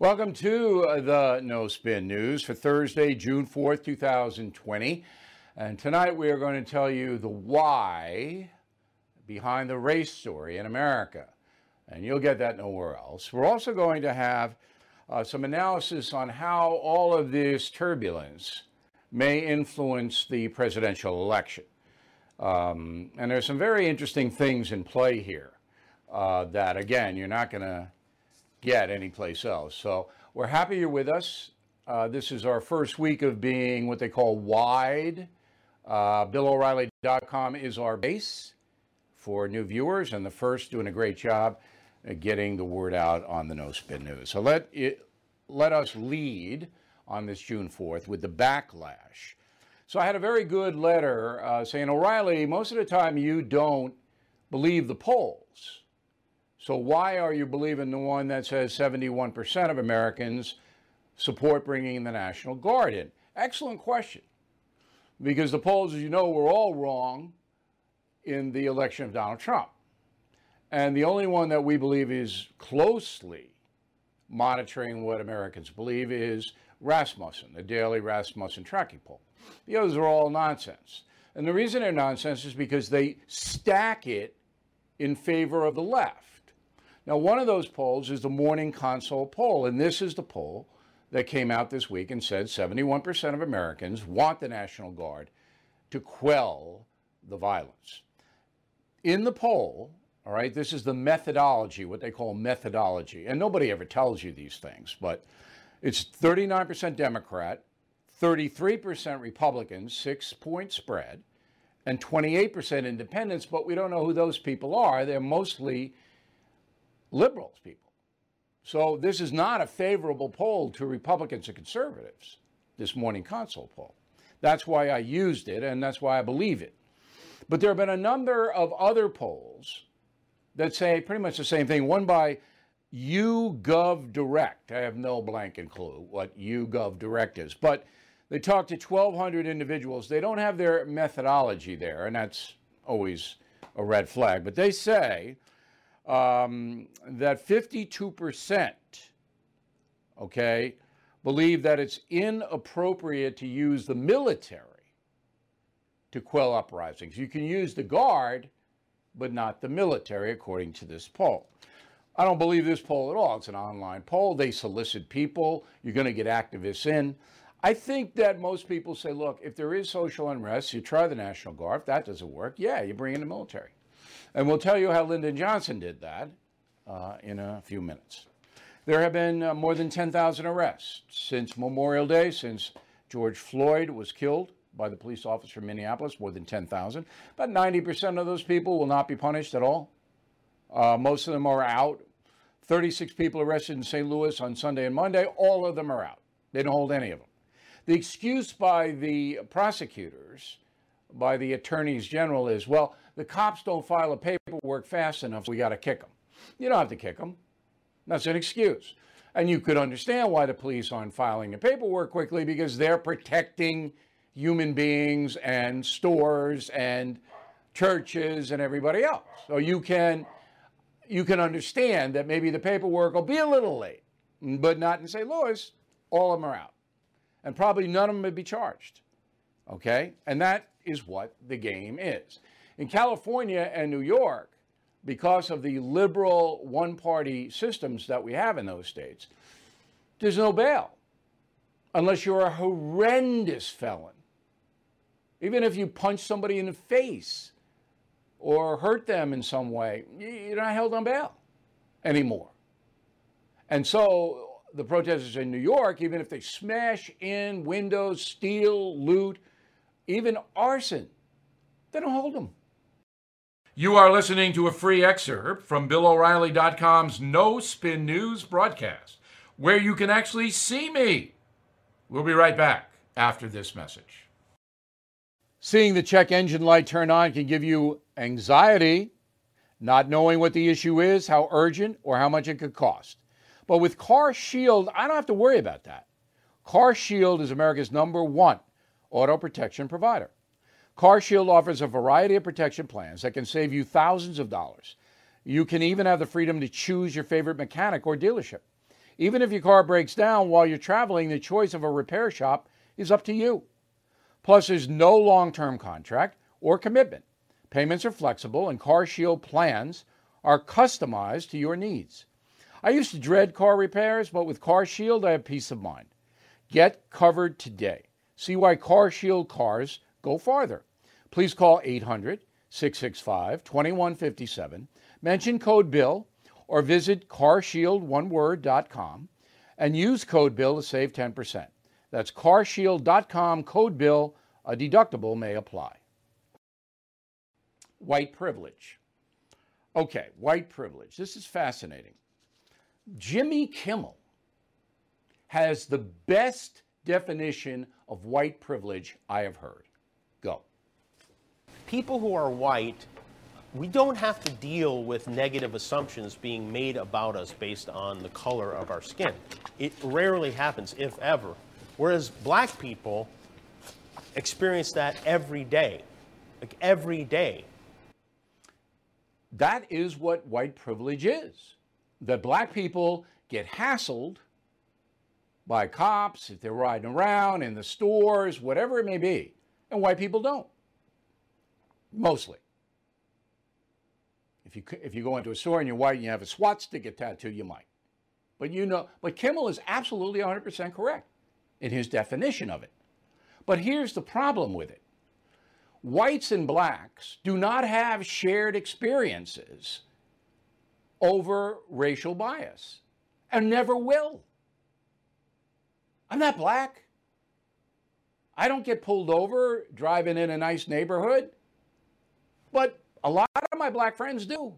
Welcome to uh, the No Spin News for Thursday, June 4th, 2020. And tonight we are going to tell you the why behind the race story in America. And you'll get that nowhere else. We're also going to have uh, some analysis on how all of this turbulence may influence the presidential election. Um, and there's some very interesting things in play here uh, that, again, you're not going to get anyplace else. So we're happy you're with us. Uh, this is our first week of being what they call wide. Uh, BillO'Reilly.com is our base for new viewers, and the first doing a great job getting the word out on the No Spin News. So let it, let us lead on this June 4th with the backlash. So I had a very good letter uh, saying, O'Reilly, most of the time you don't believe the polls. So why are you believing the one that says 71% of Americans support bringing the National Guard in? Excellent question. Because the polls, as you know, were all wrong in the election of Donald Trump. And the only one that we believe is closely monitoring what Americans believe is Rasmussen, the daily Rasmussen tracking poll. The others are all nonsense. And the reason they're nonsense is because they stack it in favor of the left. Now, one of those polls is the Morning Consult poll, and this is the poll that came out this week and said 71% of Americans want the National Guard to quell the violence. In the poll, all right, this is the methodology, what they call methodology, and nobody ever tells you these things, but it's 39% Democrat, 33% Republicans, six point spread, and 28% independents, but we don't know who those people are. They're mostly liberals people. So this is not a favorable poll to Republicans and conservatives, this morning consult poll. That's why I used it, and that's why I believe it. But there have been a number of other polls that say pretty much the same thing. One by YouGov Direct. I have no blanket clue what YouGov Direct is, but they talk to 1,200 individuals. They don't have their methodology there, and that's always a red flag. But they say um, that 52%, okay, believe that it's inappropriate to use the military to quell uprisings. You can use the guard, but not the military, according to this poll. I don't believe this poll at all. It's an online poll. They solicit people. You're going to get activists in. I think that most people say, look, if there is social unrest, you try the National Guard. If that doesn't work, yeah, you bring in the military. And we'll tell you how Lyndon Johnson did that uh, in a few minutes. There have been uh, more than 10,000 arrests since Memorial Day, since George Floyd was killed by the police officer in Minneapolis, more than 10,000. About 90% of those people will not be punished at all. Uh, most of them are out. 36 people arrested in St. Louis on Sunday and Monday. All of them are out. They don't hold any of them. The excuse by the prosecutors, by the attorneys general, is well, the cops don't file a paperwork fast enough, so we got to kick them. You don't have to kick them. That's an excuse. And you could understand why the police aren't filing the paperwork quickly because they're protecting human beings and stores and churches and everybody else. So you can you can understand that maybe the paperwork will be a little late, but not in St. Louis, all of them are out. And probably none of them would be charged. Okay? And that is what the game is. In California and New York, because of the liberal one party systems that we have in those states, there's no bail unless you're a horrendous felon. Even if you punch somebody in the face or hurt them in some way, you're not held on bail anymore. And so the protesters in New York, even if they smash in windows, steal, loot, even arson, they don't hold them. You are listening to a free excerpt from BillO'Reilly.com's No Spin News broadcast, where you can actually see me. We'll be right back after this message. Seeing the check engine light turn on can give you anxiety, not knowing what the issue is, how urgent, or how much it could cost. But with Car Shield, I don't have to worry about that. Car Shield is America's number one auto protection provider. CarShield offers a variety of protection plans that can save you thousands of dollars. You can even have the freedom to choose your favorite mechanic or dealership. Even if your car breaks down while you're traveling, the choice of a repair shop is up to you. Plus, there's no long term contract or commitment. Payments are flexible, and CarShield plans are customized to your needs. I used to dread car repairs, but with CarShield, I have peace of mind. Get covered today. See why CarShield cars go farther. Please call 800 665 2157, mention code BILL, or visit carshieldoneword.com and use code BILL to save 10%. That's carshield.com, code BILL. A deductible may apply. White privilege. Okay, white privilege. This is fascinating. Jimmy Kimmel has the best definition of white privilege I have heard. Go. People who are white, we don't have to deal with negative assumptions being made about us based on the color of our skin. It rarely happens, if ever. Whereas black people experience that every day. Like every day. That is what white privilege is. That black people get hassled by cops if they're riding around in the stores, whatever it may be, and white people don't. Mostly. If you, if you go into a store and you're white and you have a swastika tattoo, you might. But you know, but Kimmel is absolutely 100% correct in his definition of it. But here's the problem with it whites and blacks do not have shared experiences over racial bias and never will. I'm not black. I don't get pulled over driving in a nice neighborhood, but a lot of my black friends do.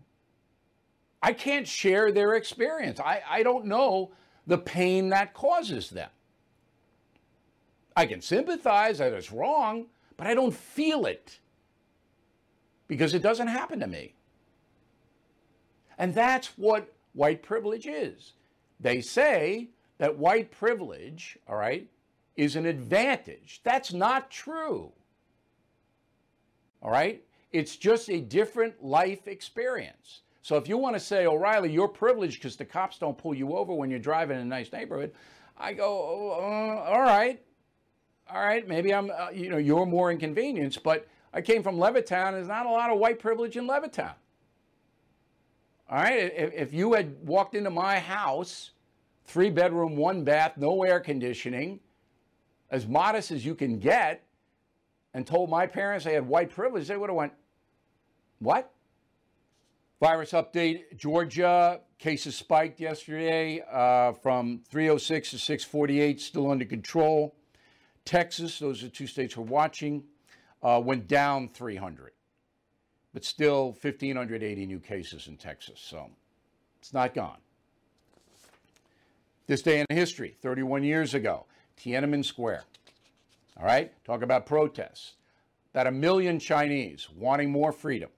I can't share their experience. I, I don't know the pain that causes them. I can sympathize that it's wrong, but I don't feel it because it doesn't happen to me. And that's what white privilege is. They say that white privilege, all right, is an advantage. That's not true. All right? It's just a different life experience. So if you want to say, O'Reilly, you're privileged because the cops don't pull you over when you're driving in a nice neighborhood, I go, uh, all right all right, maybe I'm, uh, you know, you're more inconvenienced, but I came from Levittown. There's not a lot of white privilege in Levittown. All right, if, if you had walked into my house, three bedroom, one bath, no air conditioning, as modest as you can get, and told my parents I had white privilege, they would have went, what? Virus update Georgia cases spiked yesterday uh, from 306 to 648, still under control. Texas, those are two states we're watching, uh, went down 300, but still 1,580 new cases in Texas. So it's not gone. This day in history, 31 years ago, Tiananmen Square. All right, talk about protests. About a million Chinese wanting more freedom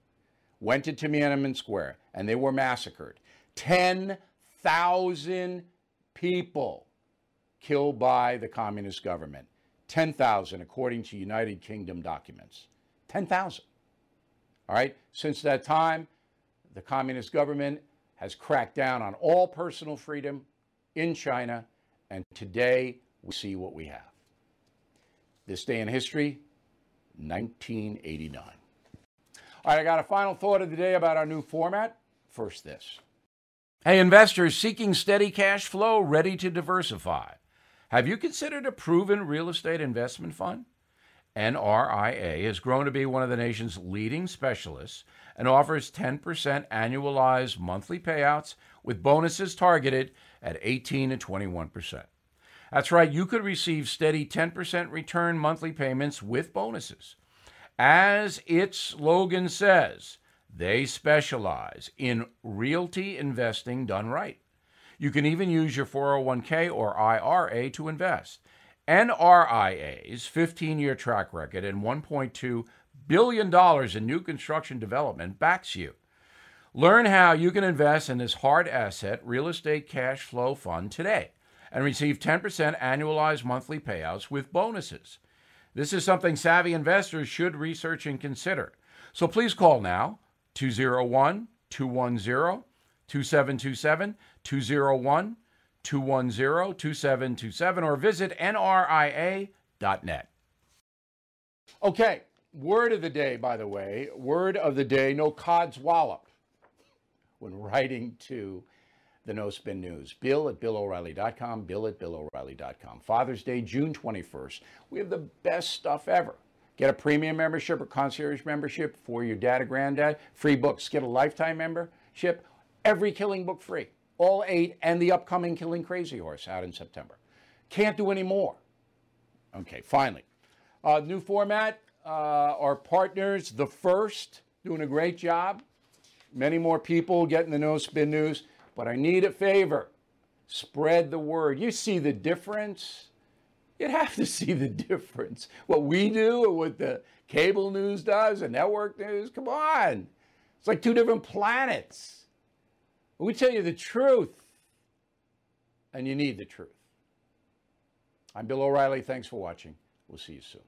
went to Tiananmen Square and they were massacred. 10,000 people killed by the communist government. 10,000 according to United Kingdom documents. 10,000. All right? Since that time, the communist government has cracked down on all personal freedom in China, and today we see what we have. This day in history, 1989. All right, I got a final thought of the day about our new format. First, this. Hey, investors seeking steady cash flow, ready to diversify. Have you considered a proven real estate investment fund? NRIA has grown to be one of the nation's leading specialists and offers 10% annualized monthly payouts with bonuses targeted at 18 to 21%. That's right, you could receive steady 10% return monthly payments with bonuses. As its slogan says, they specialize in realty investing done right. You can even use your 401k or IRA to invest. NRIA's 15 year track record and $1.2 billion in new construction development backs you. Learn how you can invest in this hard asset real estate cash flow fund today and receive 10% annualized monthly payouts with bonuses. This is something savvy investors should research and consider. So please call now 201 210 2727 201 210 2727 or visit nria.net. Okay, word of the day, by the way. Word of the day no codswallop when writing to the No Spin News. Bill at BillO'Reilly.com, Bill at BillO'Reilly.com. Father's Day, June 21st. We have the best stuff ever. Get a premium membership or concierge membership for your dad or granddad. Free books. Get a lifetime membership. Every killing book free. All eight and the upcoming Killing Crazy Horse out in September. Can't do any more. Okay, finally. Uh, new format. Uh, our partners, The First, doing a great job. Many more people getting the No Spin News. But I need a favor. Spread the word. You see the difference? You'd have to see the difference. What we do and what the cable news does and network news, come on. It's like two different planets. We tell you the truth, and you need the truth. I'm Bill O'Reilly. Thanks for watching. We'll see you soon.